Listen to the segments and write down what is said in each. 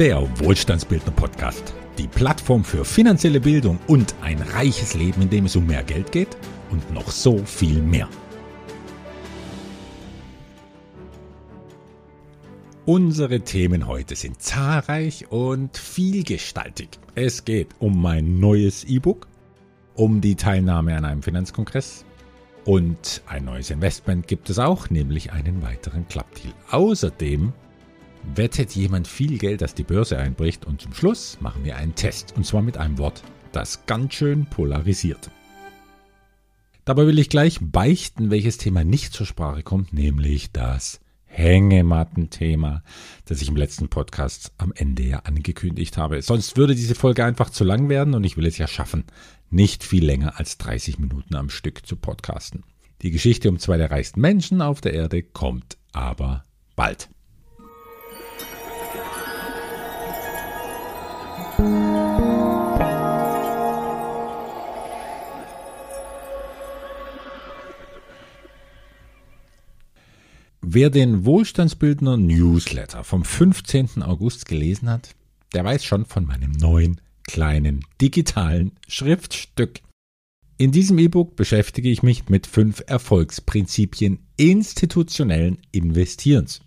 Der Wohlstandsbildner Podcast. Die Plattform für finanzielle Bildung und ein reiches Leben, in dem es um mehr Geld geht und noch so viel mehr. Unsere Themen heute sind zahlreich und vielgestaltig. Es geht um mein neues E-Book, um die Teilnahme an einem Finanzkongress und ein neues Investment gibt es auch, nämlich einen weiteren Klappdeal. Außerdem wettet jemand viel Geld, dass die Börse einbricht und zum Schluss machen wir einen Test und zwar mit einem Wort, das ganz schön polarisiert. Dabei will ich gleich beichten, welches Thema nicht zur Sprache kommt, nämlich das Hängematten-Thema, das ich im letzten Podcast am Ende ja angekündigt habe. Sonst würde diese Folge einfach zu lang werden und ich will es ja schaffen, nicht viel länger als 30 Minuten am Stück zu podcasten. Die Geschichte um zwei der reichsten Menschen auf der Erde kommt aber bald. Wer den Wohlstandsbildner Newsletter vom 15. August gelesen hat, der weiß schon von meinem neuen kleinen digitalen Schriftstück. In diesem E-Book beschäftige ich mich mit fünf Erfolgsprinzipien institutionellen Investierens,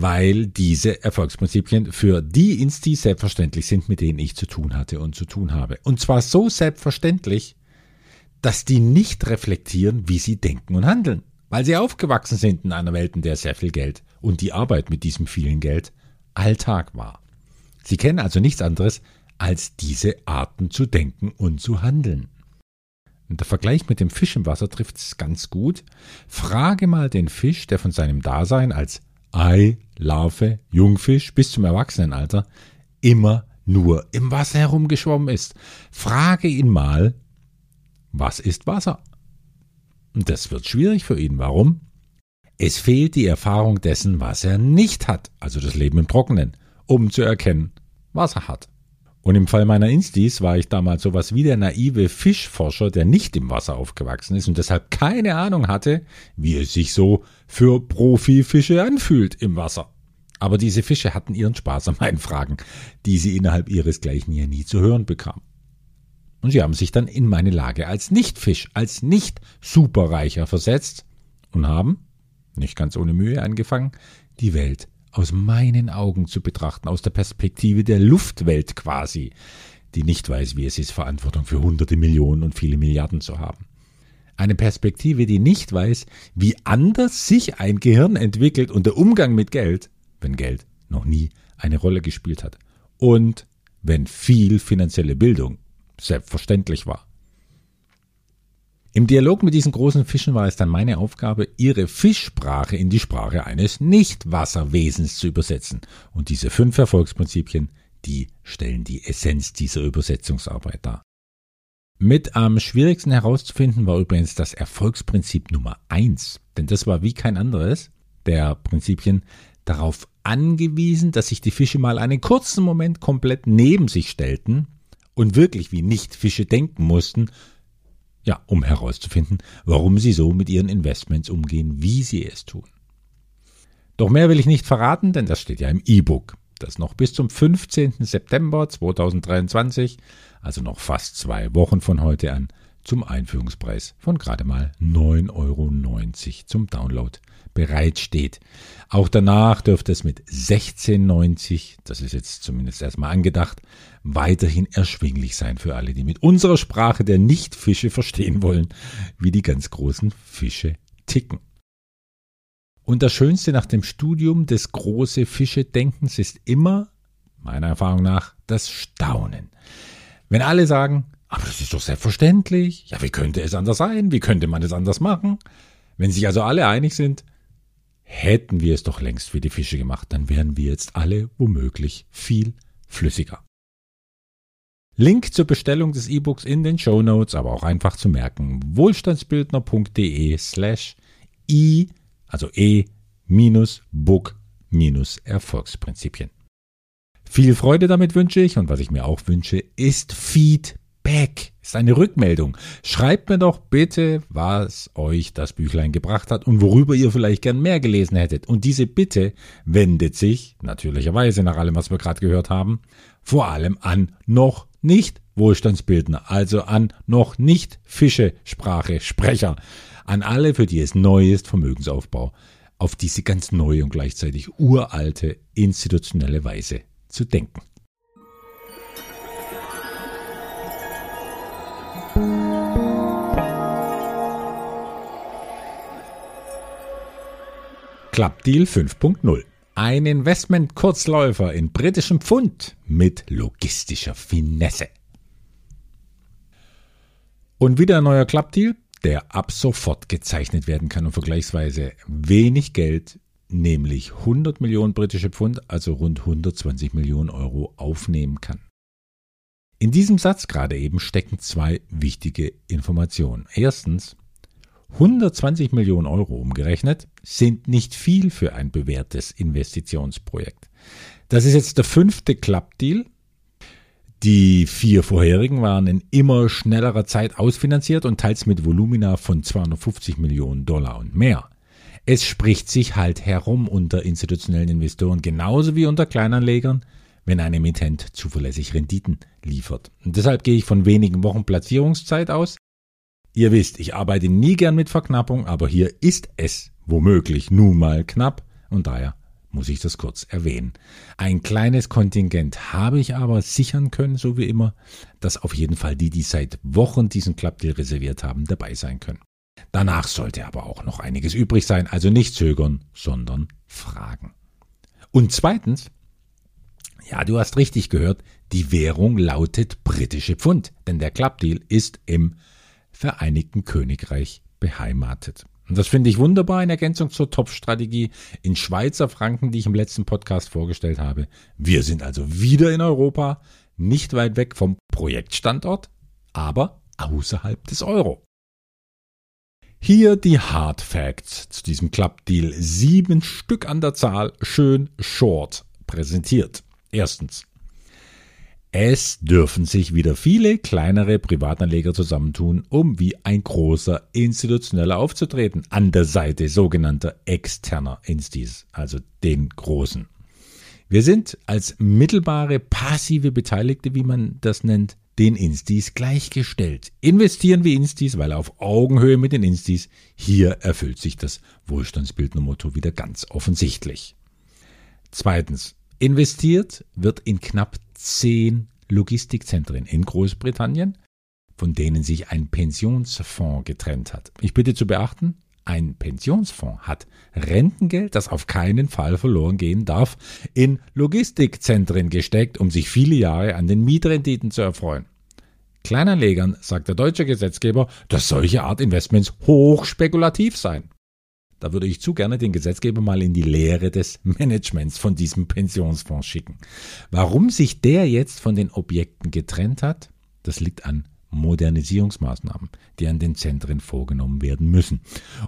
weil diese Erfolgsprinzipien für die Instis selbstverständlich sind, mit denen ich zu tun hatte und zu tun habe. Und zwar so selbstverständlich, dass die nicht reflektieren, wie sie denken und handeln weil sie aufgewachsen sind in einer Welt, in der sehr viel Geld und die Arbeit mit diesem vielen Geld Alltag war. Sie kennen also nichts anderes als diese Arten zu denken und zu handeln. Und der Vergleich mit dem Fisch im Wasser trifft es ganz gut. Frage mal den Fisch, der von seinem Dasein als Ei, Larve, Jungfisch bis zum Erwachsenenalter immer nur im Wasser herumgeschwommen ist. Frage ihn mal, was ist Wasser? Das wird schwierig für ihn. Warum? Es fehlt die Erfahrung dessen, was er nicht hat, also das Leben im Trockenen, um zu erkennen, was er hat. Und im Fall meiner Instis war ich damals sowas wie der naive Fischforscher, der nicht im Wasser aufgewachsen ist und deshalb keine Ahnung hatte, wie es sich so für Profifische anfühlt im Wasser. Aber diese Fische hatten ihren Spaß an meinen Fragen, die sie innerhalb ihresgleichen ja nie zu hören bekamen. Und sie haben sich dann in meine Lage als Nicht-Fisch, als Nicht-Superreicher versetzt und haben, nicht ganz ohne Mühe angefangen, die Welt aus meinen Augen zu betrachten, aus der Perspektive der Luftwelt quasi, die nicht weiß, wie es ist, Verantwortung für hunderte Millionen und viele Milliarden zu haben. Eine Perspektive, die nicht weiß, wie anders sich ein Gehirn entwickelt und der Umgang mit Geld, wenn Geld noch nie eine Rolle gespielt hat. Und wenn viel finanzielle Bildung selbstverständlich war. Im Dialog mit diesen großen Fischen war es dann meine Aufgabe, ihre Fischsprache in die Sprache eines Nicht-Wasserwesens zu übersetzen. Und diese fünf Erfolgsprinzipien, die stellen die Essenz dieser Übersetzungsarbeit dar. Mit am schwierigsten herauszufinden war übrigens das Erfolgsprinzip Nummer eins, denn das war wie kein anderes der Prinzipien darauf angewiesen, dass sich die Fische mal einen kurzen Moment komplett neben sich stellten und wirklich wie Nicht-Fische denken mussten, ja, um herauszufinden, warum sie so mit ihren Investments umgehen, wie sie es tun. Doch mehr will ich nicht verraten, denn das steht ja im E-Book, das noch bis zum 15. September 2023, also noch fast zwei Wochen von heute an, zum Einführungspreis von gerade mal 9,90 Euro zum Download bereitsteht. Auch danach dürfte es mit 16,90, das ist jetzt zumindest erstmal angedacht, weiterhin erschwinglich sein für alle, die mit unserer Sprache der Nicht-Fische verstehen wollen, wie die ganz großen Fische ticken. Und das Schönste nach dem Studium des große Fische-Denkens ist immer, meiner Erfahrung nach, das Staunen. Wenn alle sagen, aber das ist doch selbstverständlich, ja, wie könnte es anders sein, wie könnte man es anders machen? Wenn sich also alle einig sind, hätten wir es doch längst wie die Fische gemacht, dann wären wir jetzt alle womöglich viel flüssiger. Link zur Bestellung des E-Books in den Show Notes, aber auch einfach zu merken, wohlstandsbildner.de slash i, also e minus book minus Erfolgsprinzipien. Viel Freude damit wünsche ich und was ich mir auch wünsche, ist Feedback Feedback, ist eine Rückmeldung. Schreibt mir doch bitte, was euch das Büchlein gebracht hat und worüber ihr vielleicht gern mehr gelesen hättet. Und diese Bitte wendet sich, natürlicherweise nach allem, was wir gerade gehört haben, vor allem an noch nicht Wohlstandsbildner, also an noch nicht Fischesprache Sprecher, an alle, für die es neu ist, Vermögensaufbau, auf diese ganz neue und gleichzeitig uralte institutionelle Weise zu denken. Clubdeal 5.0. Ein Investment-Kurzläufer in britischem Pfund mit logistischer Finesse. Und wieder ein neuer Clubdeal, der ab sofort gezeichnet werden kann und vergleichsweise wenig Geld, nämlich 100 Millionen britische Pfund, also rund 120 Millionen Euro aufnehmen kann. In diesem Satz gerade eben stecken zwei wichtige Informationen. Erstens, 120 Millionen Euro umgerechnet sind nicht viel für ein bewährtes Investitionsprojekt. Das ist jetzt der fünfte Club-Deal. Die vier vorherigen waren in immer schnellerer Zeit ausfinanziert und teils mit Volumina von 250 Millionen Dollar und mehr. Es spricht sich halt herum unter institutionellen Investoren genauso wie unter Kleinanlegern, wenn ein Emittent zuverlässig Renditen liefert. Und deshalb gehe ich von wenigen Wochen Platzierungszeit aus, Ihr wisst, ich arbeite nie gern mit Verknappung, aber hier ist es womöglich nun mal knapp und daher muss ich das kurz erwähnen. Ein kleines Kontingent habe ich aber sichern können, so wie immer, dass auf jeden Fall die, die seit Wochen diesen Clubdeal reserviert haben, dabei sein können. Danach sollte aber auch noch einiges übrig sein, also nicht zögern, sondern fragen. Und zweitens, ja, du hast richtig gehört, die Währung lautet britische Pfund, denn der Clubdeal ist im Vereinigten Königreich beheimatet. Und das finde ich wunderbar in Ergänzung zur Top-Strategie in Schweizer Franken, die ich im letzten Podcast vorgestellt habe. Wir sind also wieder in Europa, nicht weit weg vom Projektstandort, aber außerhalb des Euro. Hier die Hard Facts zu diesem Club Deal. Sieben Stück an der Zahl, schön short präsentiert. Erstens. Es dürfen sich wieder viele kleinere Privatanleger zusammentun, um wie ein großer Institutioneller aufzutreten, an der Seite sogenannter externer Instis, also den großen. Wir sind als mittelbare passive Beteiligte, wie man das nennt, den Instis gleichgestellt. Investieren wie Instis, weil auf Augenhöhe mit den Instis. Hier erfüllt sich das Wohlstandsbildner-Motto wieder ganz offensichtlich. Zweitens. Investiert wird in knapp zehn Logistikzentren in Großbritannien, von denen sich ein Pensionsfonds getrennt hat. Ich bitte zu beachten, ein Pensionsfonds hat Rentengeld, das auf keinen Fall verloren gehen darf, in Logistikzentren gesteckt, um sich viele Jahre an den Mietrenditen zu erfreuen. Kleinanlegern sagt der deutsche Gesetzgeber, dass solche Art Investments hochspekulativ seien. Da würde ich zu gerne den Gesetzgeber mal in die Lehre des Managements von diesem Pensionsfonds schicken. Warum sich der jetzt von den Objekten getrennt hat, das liegt an Modernisierungsmaßnahmen, die an den Zentren vorgenommen werden müssen.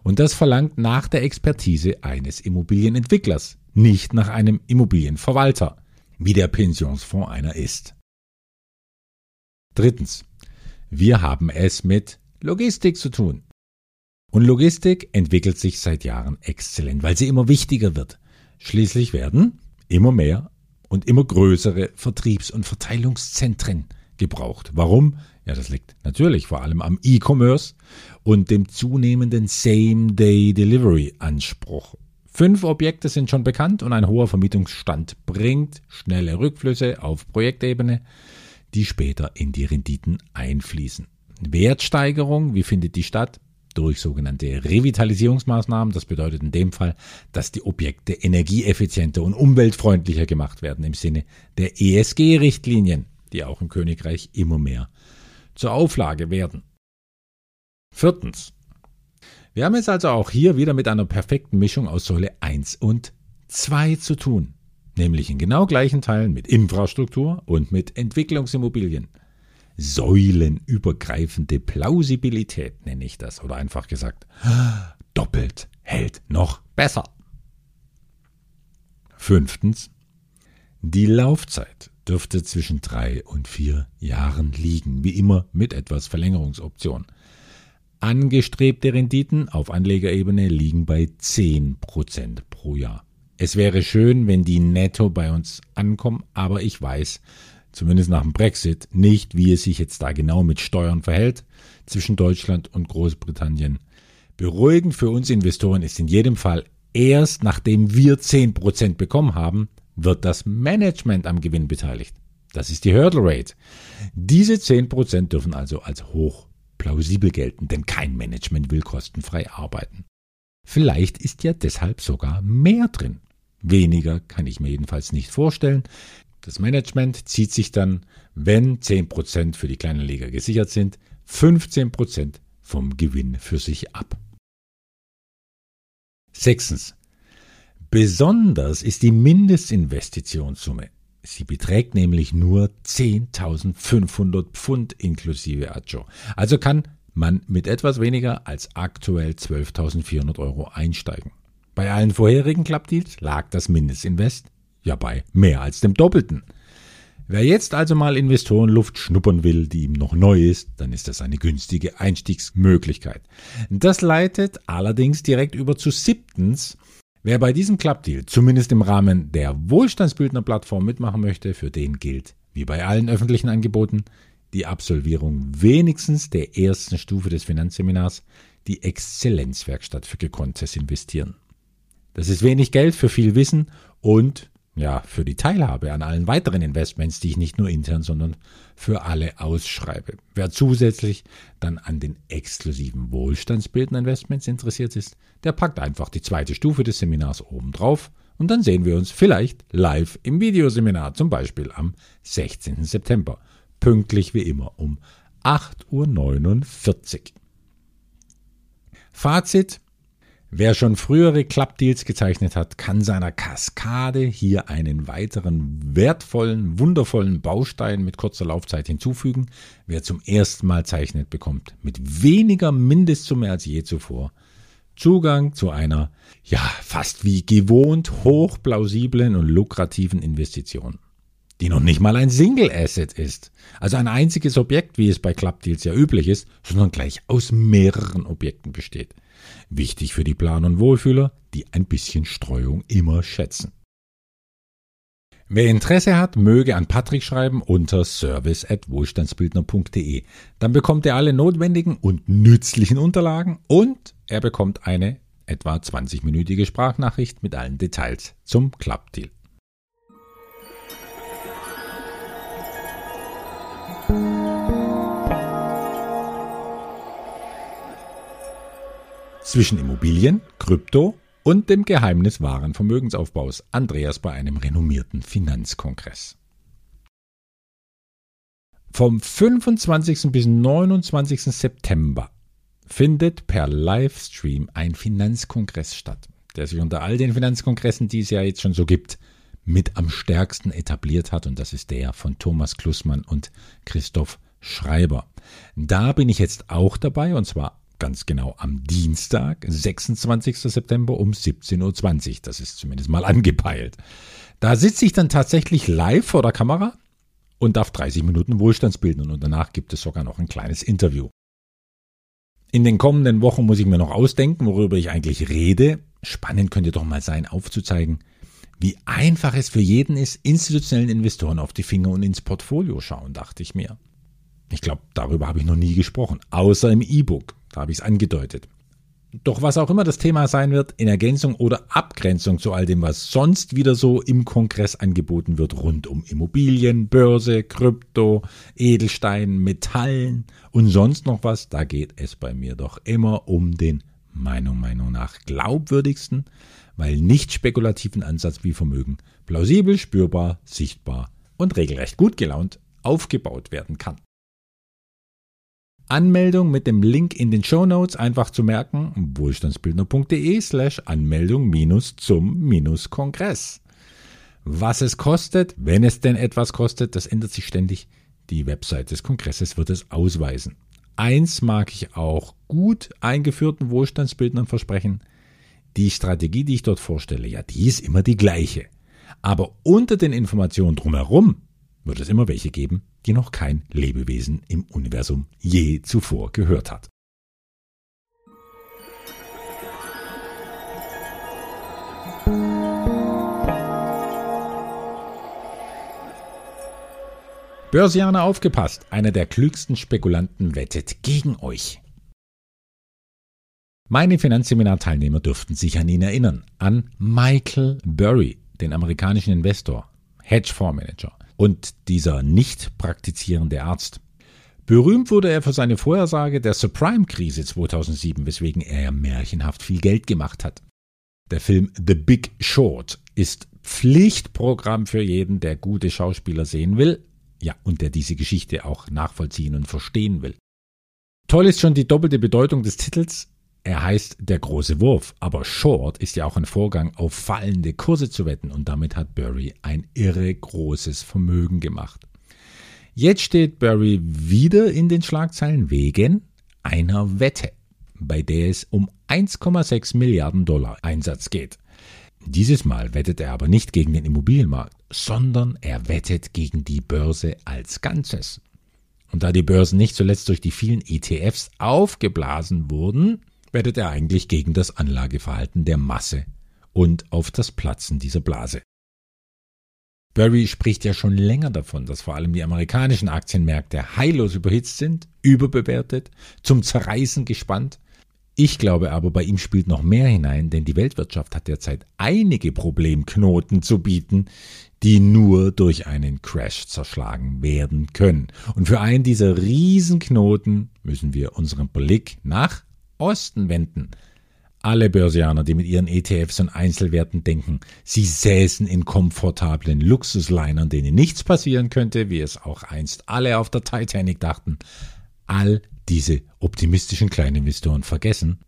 Und das verlangt nach der Expertise eines Immobilienentwicklers, nicht nach einem Immobilienverwalter, wie der Pensionsfonds einer ist. Drittens. Wir haben es mit Logistik zu tun. Und Logistik entwickelt sich seit Jahren exzellent, weil sie immer wichtiger wird. Schließlich werden immer mehr und immer größere Vertriebs- und Verteilungszentren gebraucht. Warum? Ja, das liegt natürlich vor allem am E-Commerce und dem zunehmenden Same-Day-Delivery-Anspruch. Fünf Objekte sind schon bekannt und ein hoher Vermietungsstand bringt schnelle Rückflüsse auf Projektebene, die später in die Renditen einfließen. Wertsteigerung, wie findet die statt? Durch sogenannte Revitalisierungsmaßnahmen. Das bedeutet in dem Fall, dass die Objekte energieeffizienter und umweltfreundlicher gemacht werden im Sinne der ESG-Richtlinien, die auch im Königreich immer mehr zur Auflage werden. Viertens. Wir haben es also auch hier wieder mit einer perfekten Mischung aus Säule 1 und 2 zu tun, nämlich in genau gleichen Teilen mit Infrastruktur und mit Entwicklungsimmobilien säulenübergreifende Plausibilität nenne ich das. Oder einfach gesagt, doppelt hält noch besser. Fünftens, Die Laufzeit dürfte zwischen drei und vier Jahren liegen, wie immer mit etwas Verlängerungsoption. Angestrebte Renditen auf Anlegerebene liegen bei 10% pro Jahr. Es wäre schön, wenn die netto bei uns ankommen, aber ich weiß, zumindest nach dem Brexit, nicht, wie es sich jetzt da genau mit Steuern verhält zwischen Deutschland und Großbritannien. Beruhigend für uns Investoren ist in jedem Fall, erst nachdem wir 10% bekommen haben, wird das Management am Gewinn beteiligt. Das ist die Hurdle Rate. Diese 10% dürfen also als hoch plausibel gelten, denn kein Management will kostenfrei arbeiten. Vielleicht ist ja deshalb sogar mehr drin. Weniger kann ich mir jedenfalls nicht vorstellen. Das Management zieht sich dann, wenn 10% für die kleinen Leger gesichert sind, 15% vom Gewinn für sich ab. Sechstens. Besonders ist die Mindestinvestitionssumme. Sie beträgt nämlich nur 10.500 Pfund inklusive Aggio. Also kann man mit etwas weniger als aktuell 12.400 Euro einsteigen. Bei allen vorherigen Klappdeals lag das Mindestinvest ja bei mehr als dem Doppelten. Wer jetzt also mal Investorenluft schnuppern will, die ihm noch neu ist, dann ist das eine günstige Einstiegsmöglichkeit. Das leitet allerdings direkt über zu siebtens, Wer bei diesem Klappdeal zumindest im Rahmen der Wohlstandsbildner-Plattform mitmachen möchte, für den gilt, wie bei allen öffentlichen Angeboten, die Absolvierung wenigstens der ersten Stufe des Finanzseminars, die Exzellenzwerkstatt für gekonntes Investieren. Das ist wenig Geld für viel Wissen und ja, für die Teilhabe an allen weiteren Investments, die ich nicht nur intern, sondern für alle ausschreibe. Wer zusätzlich dann an den exklusiven Wohlstandsbildenden Investments interessiert ist, der packt einfach die zweite Stufe des Seminars oben drauf und dann sehen wir uns vielleicht live im Videoseminar, zum Beispiel am 16. September, pünktlich wie immer um 8.49 Uhr. Fazit, Wer schon frühere Clubdeals gezeichnet hat, kann seiner Kaskade hier einen weiteren wertvollen, wundervollen Baustein mit kurzer Laufzeit hinzufügen. Wer zum ersten Mal zeichnet, bekommt mit weniger Mindestsumme als je zuvor Zugang zu einer, ja, fast wie gewohnt hochplausiblen und lukrativen Investition, die noch nicht mal ein Single Asset ist, also ein einziges Objekt, wie es bei Clubdeals ja üblich ist, sondern gleich aus mehreren Objekten besteht. Wichtig für die Plan- und Wohlfühler, die ein bisschen Streuung immer schätzen. Wer Interesse hat, möge an Patrick schreiben unter service@wohlstandsbildner.de. Dann bekommt er alle notwendigen und nützlichen Unterlagen und er bekommt eine etwa 20-minütige Sprachnachricht mit allen Details zum Clubdeal. Zwischen Immobilien, Krypto und dem Geheimnis wahren Vermögensaufbaus Andreas bei einem renommierten Finanzkongress. Vom 25. bis 29. September findet per Livestream ein Finanzkongress statt, der sich unter all den Finanzkongressen, die es ja jetzt schon so gibt, mit am stärksten etabliert hat und das ist der von Thomas Klussmann und Christoph Schreiber. Da bin ich jetzt auch dabei und zwar ganz genau am Dienstag, 26. September um 17.20 Uhr. Das ist zumindest mal angepeilt. Da sitze ich dann tatsächlich live vor der Kamera und darf 30 Minuten Wohlstandsbilden und danach gibt es sogar noch ein kleines Interview. In den kommenden Wochen muss ich mir noch ausdenken, worüber ich eigentlich rede. Spannend könnte doch mal sein, aufzuzeigen, wie einfach es für jeden ist, institutionellen Investoren auf die Finger und ins Portfolio schauen, dachte ich mir. Ich glaube, darüber habe ich noch nie gesprochen, außer im E-Book. Habe ich es angedeutet. Doch was auch immer das Thema sein wird, in Ergänzung oder Abgrenzung zu all dem, was sonst wieder so im Kongress angeboten wird, rund um Immobilien, Börse, Krypto, Edelstein, Metallen und sonst noch was, da geht es bei mir doch immer um den Meinung Meinung nach glaubwürdigsten, weil nicht spekulativen Ansatz wie Vermögen plausibel, spürbar, sichtbar und regelrecht gut gelaunt aufgebaut werden kann. Anmeldung mit dem Link in den Show Notes einfach zu merken, wohlstandsbildner.de slash Anmeldung minus zum minus Kongress. Was es kostet, wenn es denn etwas kostet, das ändert sich ständig. Die Website des Kongresses wird es ausweisen. Eins mag ich auch gut eingeführten Wohlstandsbildnern versprechen. Die Strategie, die ich dort vorstelle, ja, die ist immer die gleiche. Aber unter den Informationen drumherum wird es immer welche geben, die noch kein Lebewesen im Universum je zuvor gehört hat. Börsianer aufgepasst, einer der klügsten Spekulanten wettet gegen euch. Meine Finanzseminarteilnehmer dürften sich an ihn erinnern, an Michael Burry, den amerikanischen Investor, Hedgefondsmanager und dieser nicht praktizierende Arzt. Berühmt wurde er für seine Vorhersage der Subprime-Krise 2007, weswegen er märchenhaft viel Geld gemacht hat. Der Film The Big Short ist Pflichtprogramm für jeden, der gute Schauspieler sehen will, ja, und der diese Geschichte auch nachvollziehen und verstehen will. Toll ist schon die doppelte Bedeutung des Titels. Er heißt der große Wurf, aber Short ist ja auch ein Vorgang, auf fallende Kurse zu wetten und damit hat Burry ein irre großes Vermögen gemacht. Jetzt steht Burry wieder in den Schlagzeilen wegen einer Wette, bei der es um 1,6 Milliarden Dollar Einsatz geht. Dieses Mal wettet er aber nicht gegen den Immobilienmarkt, sondern er wettet gegen die Börse als Ganzes. Und da die Börsen nicht zuletzt durch die vielen ETFs aufgeblasen wurden, wettet er eigentlich gegen das Anlageverhalten der Masse und auf das Platzen dieser Blase. Burry spricht ja schon länger davon, dass vor allem die amerikanischen Aktienmärkte heillos überhitzt sind, überbewertet, zum Zerreißen gespannt ich glaube aber, bei ihm spielt noch mehr hinein, denn die Weltwirtschaft hat derzeit einige Problemknoten zu bieten, die nur durch einen Crash zerschlagen werden können. Und für einen dieser Riesenknoten müssen wir unseren Blick nach Osten wenden. Alle Börsianer, die mit ihren ETFs und Einzelwerten denken, sie säßen in komfortablen Luxuslinern, denen nichts passieren könnte, wie es auch einst alle auf der Titanic dachten, all diese optimistischen Kleininvestoren vergessen,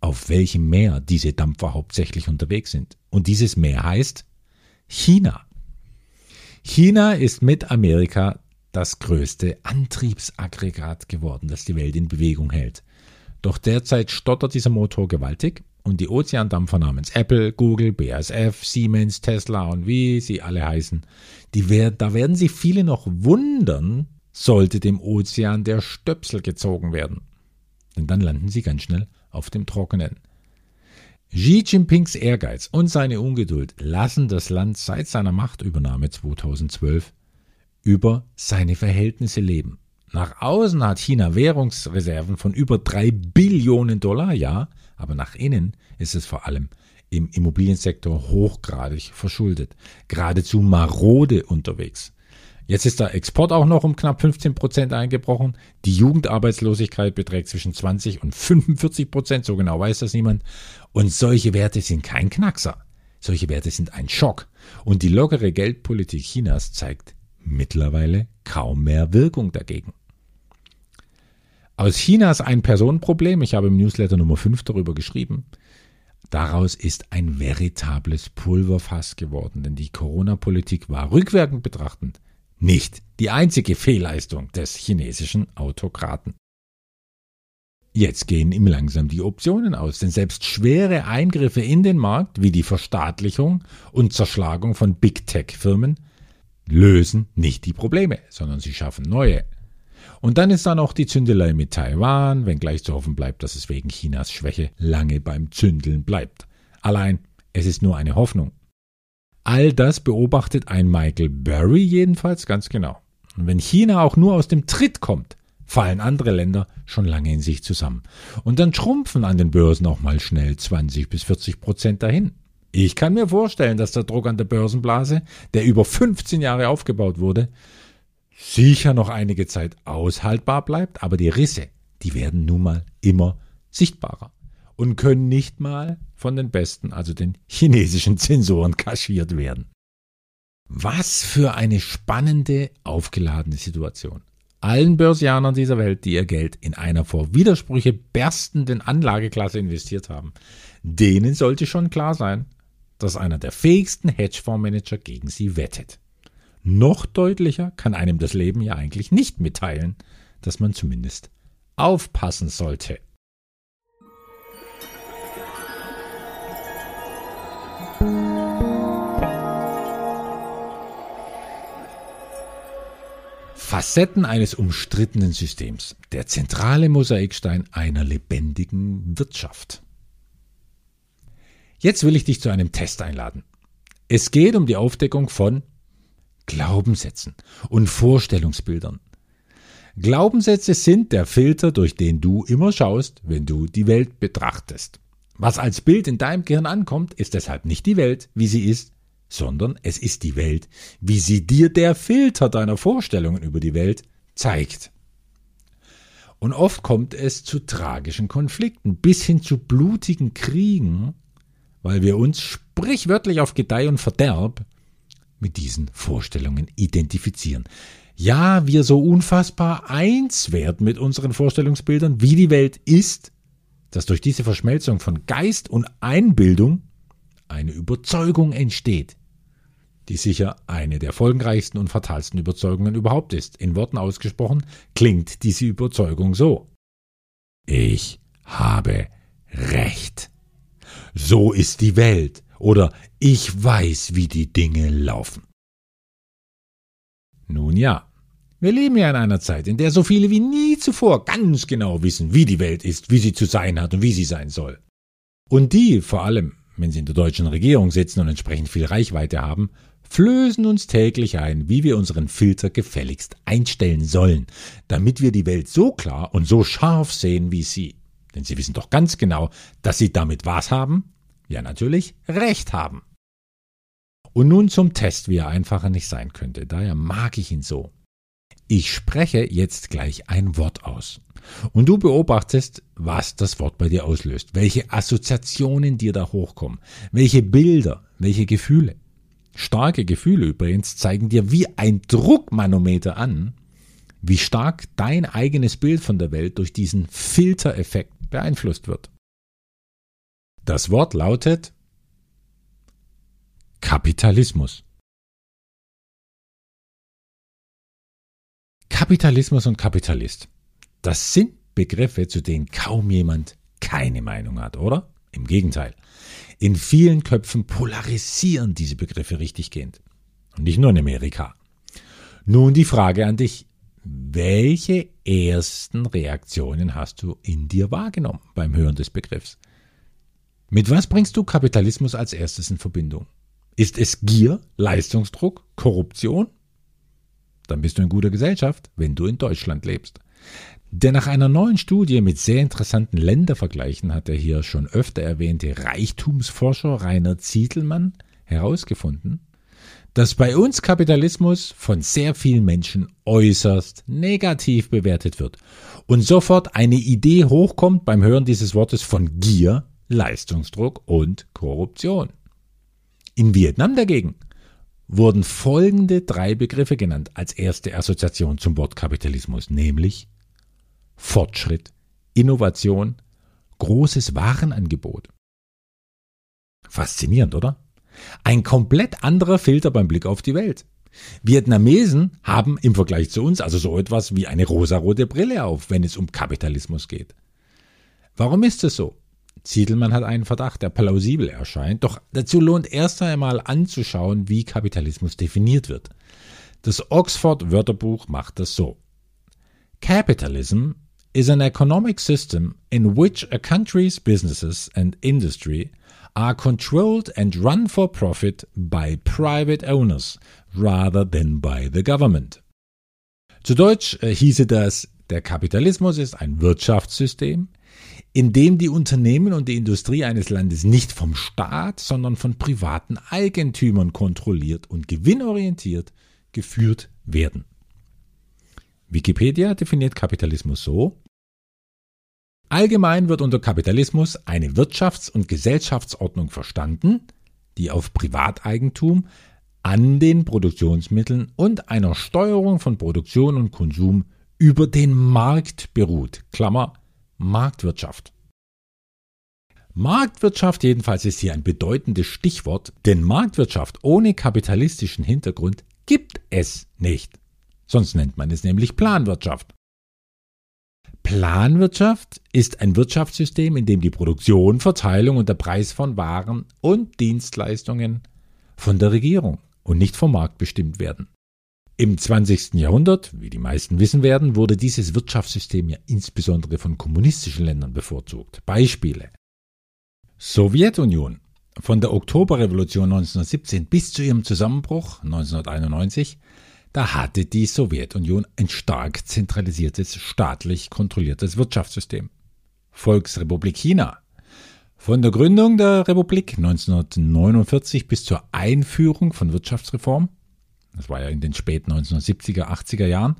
auf welchem Meer diese Dampfer hauptsächlich unterwegs sind. Und dieses Meer heißt China. China ist mit Amerika das größte Antriebsaggregat geworden, das die Welt in Bewegung hält. Doch derzeit stottert dieser Motor gewaltig und die Ozeandampfer namens Apple, Google, BASF, Siemens, Tesla und wie sie alle heißen, die da werden sich viele noch wundern, sollte dem Ozean der Stöpsel gezogen werden. Denn dann landen sie ganz schnell auf dem Trockenen. Xi Jinpings Ehrgeiz und seine Ungeduld lassen das Land seit seiner Machtübernahme 2012 über seine Verhältnisse leben. Nach außen hat China Währungsreserven von über drei Billionen Dollar, ja, aber nach innen ist es vor allem im Immobiliensektor hochgradig verschuldet, geradezu marode unterwegs. Jetzt ist der Export auch noch um knapp 15 Prozent eingebrochen. Die Jugendarbeitslosigkeit beträgt zwischen 20 und 45 Prozent, so genau weiß das niemand. Und solche Werte sind kein Knackser. Solche Werte sind ein Schock. Und die lockere Geldpolitik Chinas zeigt mittlerweile kaum mehr Wirkung dagegen. Aus Chinas ein Personenproblem, ich habe im Newsletter Nummer 5 darüber geschrieben, Daraus ist ein veritables Pulverfass geworden, denn die Corona-Politik war rückwirkend betrachtend nicht die einzige Fehlleistung des chinesischen Autokraten. Jetzt gehen ihm langsam die Optionen aus, denn selbst schwere Eingriffe in den Markt wie die Verstaatlichung und Zerschlagung von Big Tech-Firmen lösen nicht die Probleme, sondern sie schaffen neue. Und dann ist da noch die Zündelei mit Taiwan, wenngleich zu hoffen bleibt, dass es wegen Chinas Schwäche lange beim Zündeln bleibt. Allein, es ist nur eine Hoffnung. All das beobachtet ein Michael Burry jedenfalls ganz genau. Und wenn China auch nur aus dem Tritt kommt, fallen andere Länder schon lange in sich zusammen. Und dann schrumpfen an den Börsen auch mal schnell 20 bis 40 Prozent dahin. Ich kann mir vorstellen, dass der Druck an der Börsenblase, der über 15 Jahre aufgebaut wurde, sicher noch einige Zeit aushaltbar bleibt, aber die Risse, die werden nun mal immer sichtbarer und können nicht mal von den besten, also den chinesischen Zensoren kaschiert werden. Was für eine spannende, aufgeladene Situation. Allen Börsianern dieser Welt, die ihr Geld in einer vor Widersprüche berstenden Anlageklasse investiert haben, denen sollte schon klar sein, dass einer der fähigsten Hedgefondsmanager gegen sie wettet. Noch deutlicher kann einem das Leben ja eigentlich nicht mitteilen, dass man zumindest aufpassen sollte. Facetten eines umstrittenen Systems. Der zentrale Mosaikstein einer lebendigen Wirtschaft. Jetzt will ich dich zu einem Test einladen. Es geht um die Aufdeckung von Glaubenssätzen und Vorstellungsbildern. Glaubenssätze sind der Filter, durch den du immer schaust, wenn du die Welt betrachtest. Was als Bild in deinem Gehirn ankommt, ist deshalb nicht die Welt, wie sie ist, sondern es ist die Welt, wie sie dir der Filter deiner Vorstellungen über die Welt zeigt. Und oft kommt es zu tragischen Konflikten, bis hin zu blutigen Kriegen, weil wir uns sprichwörtlich auf Gedeih und Verderb mit diesen Vorstellungen identifizieren. Ja, wir so unfassbar eins werden mit unseren Vorstellungsbildern, wie die Welt ist, dass durch diese Verschmelzung von Geist und Einbildung eine Überzeugung entsteht, die sicher eine der folgenreichsten und fatalsten Überzeugungen überhaupt ist. In Worten ausgesprochen klingt diese Überzeugung so. Ich habe Recht. So ist die Welt oder ich weiß, wie die Dinge laufen. Nun ja, wir leben ja in einer Zeit, in der so viele wie nie zuvor ganz genau wissen, wie die Welt ist, wie sie zu sein hat und wie sie sein soll. Und die, vor allem, wenn sie in der deutschen Regierung sitzen und entsprechend viel Reichweite haben, flößen uns täglich ein, wie wir unseren Filter gefälligst einstellen sollen, damit wir die Welt so klar und so scharf sehen wie sie. Denn sie wissen doch ganz genau, dass sie damit was haben? Ja, natürlich Recht haben. Und nun zum Test, wie er einfacher nicht sein könnte. Daher mag ich ihn so. Ich spreche jetzt gleich ein Wort aus. Und du beobachtest, was das Wort bei dir auslöst, welche Assoziationen dir da hochkommen, welche Bilder, welche Gefühle. Starke Gefühle übrigens zeigen dir wie ein Druckmanometer an, wie stark dein eigenes Bild von der Welt durch diesen Filtereffekt beeinflusst wird. Das Wort lautet Kapitalismus. Kapitalismus und Kapitalist. Das sind Begriffe, zu denen kaum jemand keine Meinung hat, oder? Im Gegenteil. In vielen Köpfen polarisieren diese Begriffe richtiggehend. Und nicht nur in Amerika. Nun die Frage an dich. Welche ersten Reaktionen hast du in dir wahrgenommen beim Hören des Begriffs? Mit was bringst du Kapitalismus als erstes in Verbindung? Ist es Gier, Leistungsdruck, Korruption? Dann bist du in guter Gesellschaft, wenn du in Deutschland lebst. Der nach einer neuen Studie mit sehr interessanten Ländervergleichen hat der hier schon öfter erwähnte Reichtumsforscher Rainer Zietelmann herausgefunden, dass bei uns Kapitalismus von sehr vielen Menschen äußerst negativ bewertet wird und sofort eine Idee hochkommt beim Hören dieses Wortes von Gier, Leistungsdruck und Korruption. In Vietnam dagegen wurden folgende drei Begriffe genannt als erste Assoziation zum Wort Kapitalismus, nämlich Fortschritt, Innovation, großes Warenangebot. Faszinierend, oder? Ein komplett anderer Filter beim Blick auf die Welt. Vietnamesen haben im Vergleich zu uns also so etwas wie eine rosarote Brille auf, wenn es um Kapitalismus geht. Warum ist es so? Ziedelmann hat einen Verdacht, der plausibel erscheint, doch dazu lohnt erst einmal anzuschauen, wie Kapitalismus definiert wird. Das Oxford Wörterbuch macht das so. Capitalism is an economic system in which a country's businesses and industry are controlled and run for profit by private owners rather than by the government. Zu Deutsch äh, hieße das, der Kapitalismus ist ein Wirtschaftssystem, in dem die Unternehmen und die Industrie eines Landes nicht vom Staat, sondern von privaten Eigentümern kontrolliert und gewinnorientiert geführt werden. Wikipedia definiert Kapitalismus so, Allgemein wird unter Kapitalismus eine Wirtschafts- und Gesellschaftsordnung verstanden, die auf Privateigentum an den Produktionsmitteln und einer Steuerung von Produktion und Konsum über den Markt beruht. Klammer Marktwirtschaft. Marktwirtschaft jedenfalls ist hier ein bedeutendes Stichwort, denn Marktwirtschaft ohne kapitalistischen Hintergrund gibt es nicht. Sonst nennt man es nämlich Planwirtschaft. Planwirtschaft ist ein Wirtschaftssystem, in dem die Produktion, Verteilung und der Preis von Waren und Dienstleistungen von der Regierung und nicht vom Markt bestimmt werden. Im 20. Jahrhundert, wie die meisten wissen werden, wurde dieses Wirtschaftssystem ja insbesondere von kommunistischen Ländern bevorzugt. Beispiele. Sowjetunion. Von der Oktoberrevolution 1917 bis zu ihrem Zusammenbruch 1991, da hatte die Sowjetunion ein stark zentralisiertes, staatlich kontrolliertes Wirtschaftssystem. Volksrepublik China. Von der Gründung der Republik 1949 bis zur Einführung von Wirtschaftsreform, das war ja in den späten 1970er, 80er Jahren,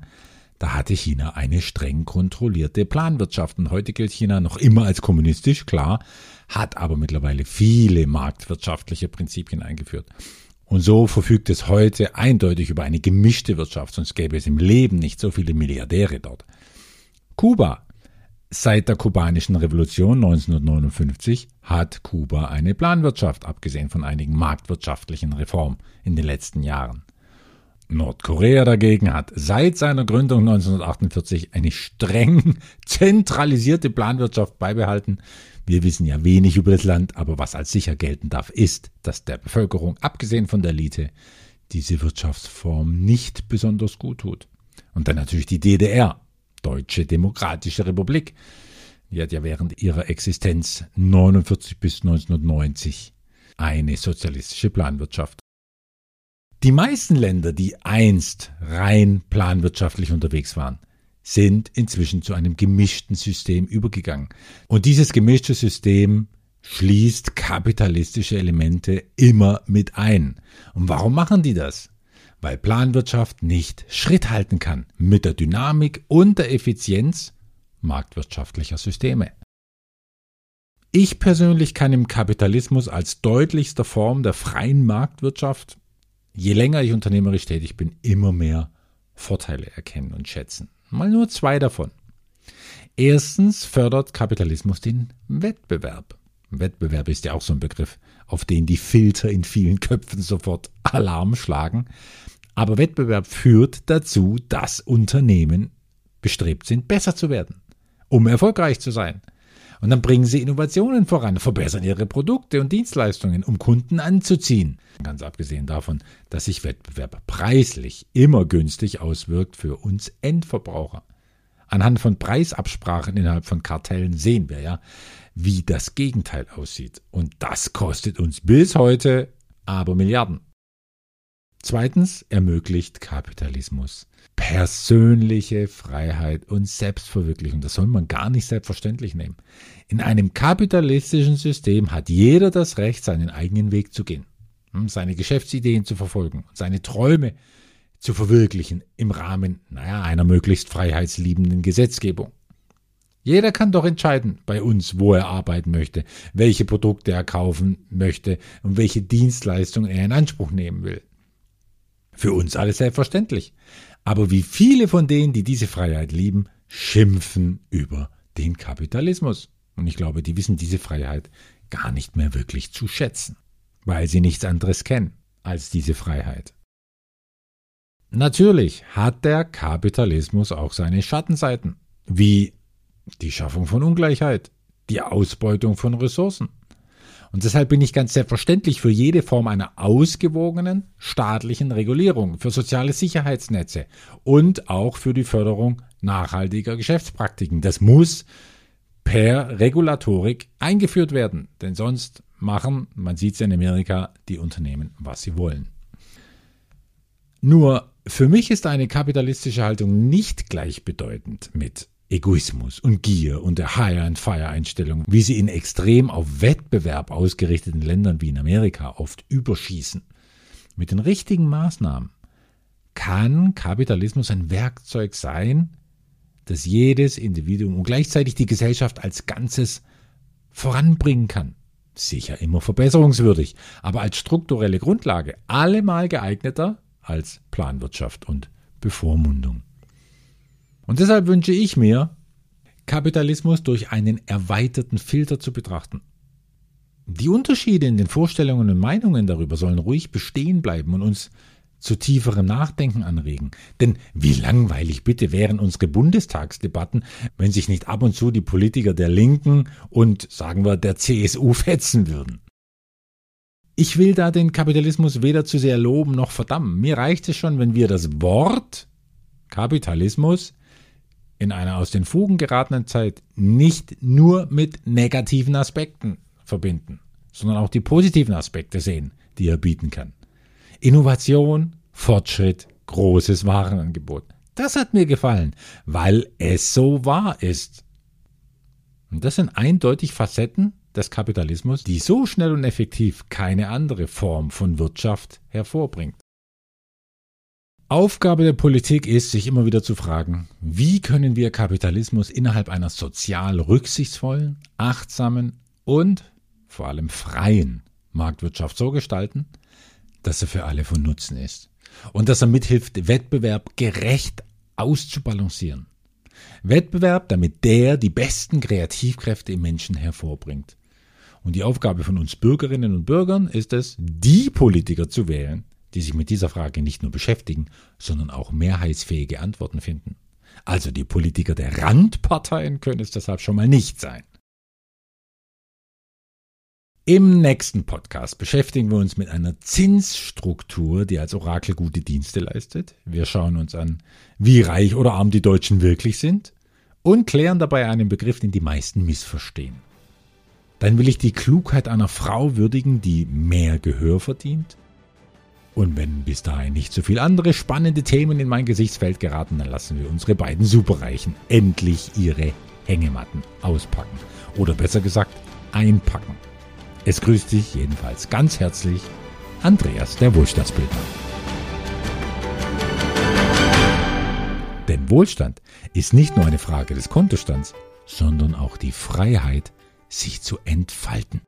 da hatte China eine streng kontrollierte Planwirtschaft und heute gilt China noch immer als kommunistisch, klar, hat aber mittlerweile viele marktwirtschaftliche Prinzipien eingeführt. Und so verfügt es heute eindeutig über eine gemischte Wirtschaft, sonst gäbe es im Leben nicht so viele Milliardäre dort. Kuba Seit der kubanischen Revolution 1959 hat Kuba eine Planwirtschaft, abgesehen von einigen marktwirtschaftlichen Reformen in den letzten Jahren. Nordkorea dagegen hat seit seiner Gründung 1948 eine streng zentralisierte Planwirtschaft beibehalten. Wir wissen ja wenig über das Land, aber was als sicher gelten darf, ist, dass der Bevölkerung, abgesehen von der Elite, diese Wirtschaftsform nicht besonders gut tut. Und dann natürlich die DDR, Deutsche Demokratische Republik. Die hat ja während ihrer Existenz 49 bis 1990 eine sozialistische Planwirtschaft. Die meisten Länder, die einst rein planwirtschaftlich unterwegs waren, sind inzwischen zu einem gemischten System übergegangen. Und dieses gemischte System schließt kapitalistische Elemente immer mit ein. Und warum machen die das? weil Planwirtschaft nicht Schritt halten kann mit der Dynamik und der Effizienz marktwirtschaftlicher Systeme. Ich persönlich kann im Kapitalismus als deutlichster Form der freien Marktwirtschaft, je länger ich unternehmerisch tätig bin, immer mehr Vorteile erkennen und schätzen. Mal nur zwei davon. Erstens fördert Kapitalismus den Wettbewerb. Wettbewerb ist ja auch so ein Begriff, auf den die Filter in vielen Köpfen sofort Alarm schlagen. Aber Wettbewerb führt dazu, dass Unternehmen bestrebt sind, besser zu werden, um erfolgreich zu sein. Und dann bringen sie Innovationen voran, verbessern ihre Produkte und Dienstleistungen, um Kunden anzuziehen. Ganz abgesehen davon, dass sich Wettbewerb preislich immer günstig auswirkt für uns Endverbraucher. Anhand von Preisabsprachen innerhalb von Kartellen sehen wir ja, wie das Gegenteil aussieht. Und das kostet uns bis heute aber Milliarden. Zweitens ermöglicht Kapitalismus persönliche Freiheit und Selbstverwirklichung. Das soll man gar nicht selbstverständlich nehmen. In einem kapitalistischen System hat jeder das Recht, seinen eigenen Weg zu gehen, hm, seine Geschäftsideen zu verfolgen, seine Träume zu verwirklichen im Rahmen naja, einer möglichst freiheitsliebenden Gesetzgebung. Jeder kann doch entscheiden bei uns, wo er arbeiten möchte, welche Produkte er kaufen möchte und welche Dienstleistungen er in Anspruch nehmen will. Für uns alles selbstverständlich. Aber wie viele von denen, die diese Freiheit lieben, schimpfen über den Kapitalismus. Und ich glaube, die wissen diese Freiheit gar nicht mehr wirklich zu schätzen, weil sie nichts anderes kennen als diese Freiheit. Natürlich hat der Kapitalismus auch seine Schattenseiten, wie die Schaffung von Ungleichheit, die Ausbeutung von Ressourcen, und deshalb bin ich ganz selbstverständlich für jede Form einer ausgewogenen staatlichen Regulierung, für soziale Sicherheitsnetze und auch für die Förderung nachhaltiger Geschäftspraktiken. Das muss per Regulatorik eingeführt werden, denn sonst machen, man sieht es in Amerika, die Unternehmen, was sie wollen. Nur für mich ist eine kapitalistische Haltung nicht gleichbedeutend mit Egoismus und Gier und der Hire-and-Fire-Einstellung, wie sie in extrem auf Wettbewerb ausgerichteten Ländern wie in Amerika oft überschießen. Mit den richtigen Maßnahmen kann Kapitalismus ein Werkzeug sein, das jedes Individuum und gleichzeitig die Gesellschaft als Ganzes voranbringen kann. Sicher immer verbesserungswürdig, aber als strukturelle Grundlage allemal geeigneter als Planwirtschaft und Bevormundung. Und deshalb wünsche ich mir, Kapitalismus durch einen erweiterten Filter zu betrachten. Die Unterschiede in den Vorstellungen und Meinungen darüber sollen ruhig bestehen bleiben und uns zu tieferem Nachdenken anregen. Denn wie langweilig bitte wären unsere Bundestagsdebatten, wenn sich nicht ab und zu die Politiker der Linken und, sagen wir, der CSU fetzen würden. Ich will da den Kapitalismus weder zu sehr loben noch verdammen. Mir reicht es schon, wenn wir das Wort Kapitalismus in einer aus den Fugen geratenen Zeit nicht nur mit negativen Aspekten verbinden, sondern auch die positiven Aspekte sehen, die er bieten kann. Innovation, Fortschritt, großes Warenangebot. Das hat mir gefallen, weil es so wahr ist. Und das sind eindeutig Facetten des Kapitalismus, die so schnell und effektiv keine andere Form von Wirtschaft hervorbringt. Aufgabe der Politik ist, sich immer wieder zu fragen, wie können wir Kapitalismus innerhalb einer sozial rücksichtsvollen, achtsamen und vor allem freien Marktwirtschaft so gestalten, dass er für alle von Nutzen ist und dass er mithilft, Wettbewerb gerecht auszubalancieren. Wettbewerb, damit der die besten Kreativkräfte im Menschen hervorbringt. Und die Aufgabe von uns Bürgerinnen und Bürgern ist es, die Politiker zu wählen, die sich mit dieser Frage nicht nur beschäftigen, sondern auch mehrheitsfähige Antworten finden. Also die Politiker der Randparteien können es deshalb schon mal nicht sein. Im nächsten Podcast beschäftigen wir uns mit einer Zinsstruktur, die als Orakel gute Dienste leistet. Wir schauen uns an, wie reich oder arm die Deutschen wirklich sind und klären dabei einen Begriff, den die meisten missverstehen. Dann will ich die Klugheit einer Frau würdigen, die mehr Gehör verdient. Und wenn bis dahin nicht so viele andere spannende Themen in mein Gesichtsfeld geraten, dann lassen wir unsere beiden Superreichen endlich ihre Hängematten auspacken. Oder besser gesagt, einpacken. Es grüßt dich jedenfalls ganz herzlich Andreas, der Wohlstandsbildner. Denn Wohlstand ist nicht nur eine Frage des Kontostands, sondern auch die Freiheit, sich zu entfalten.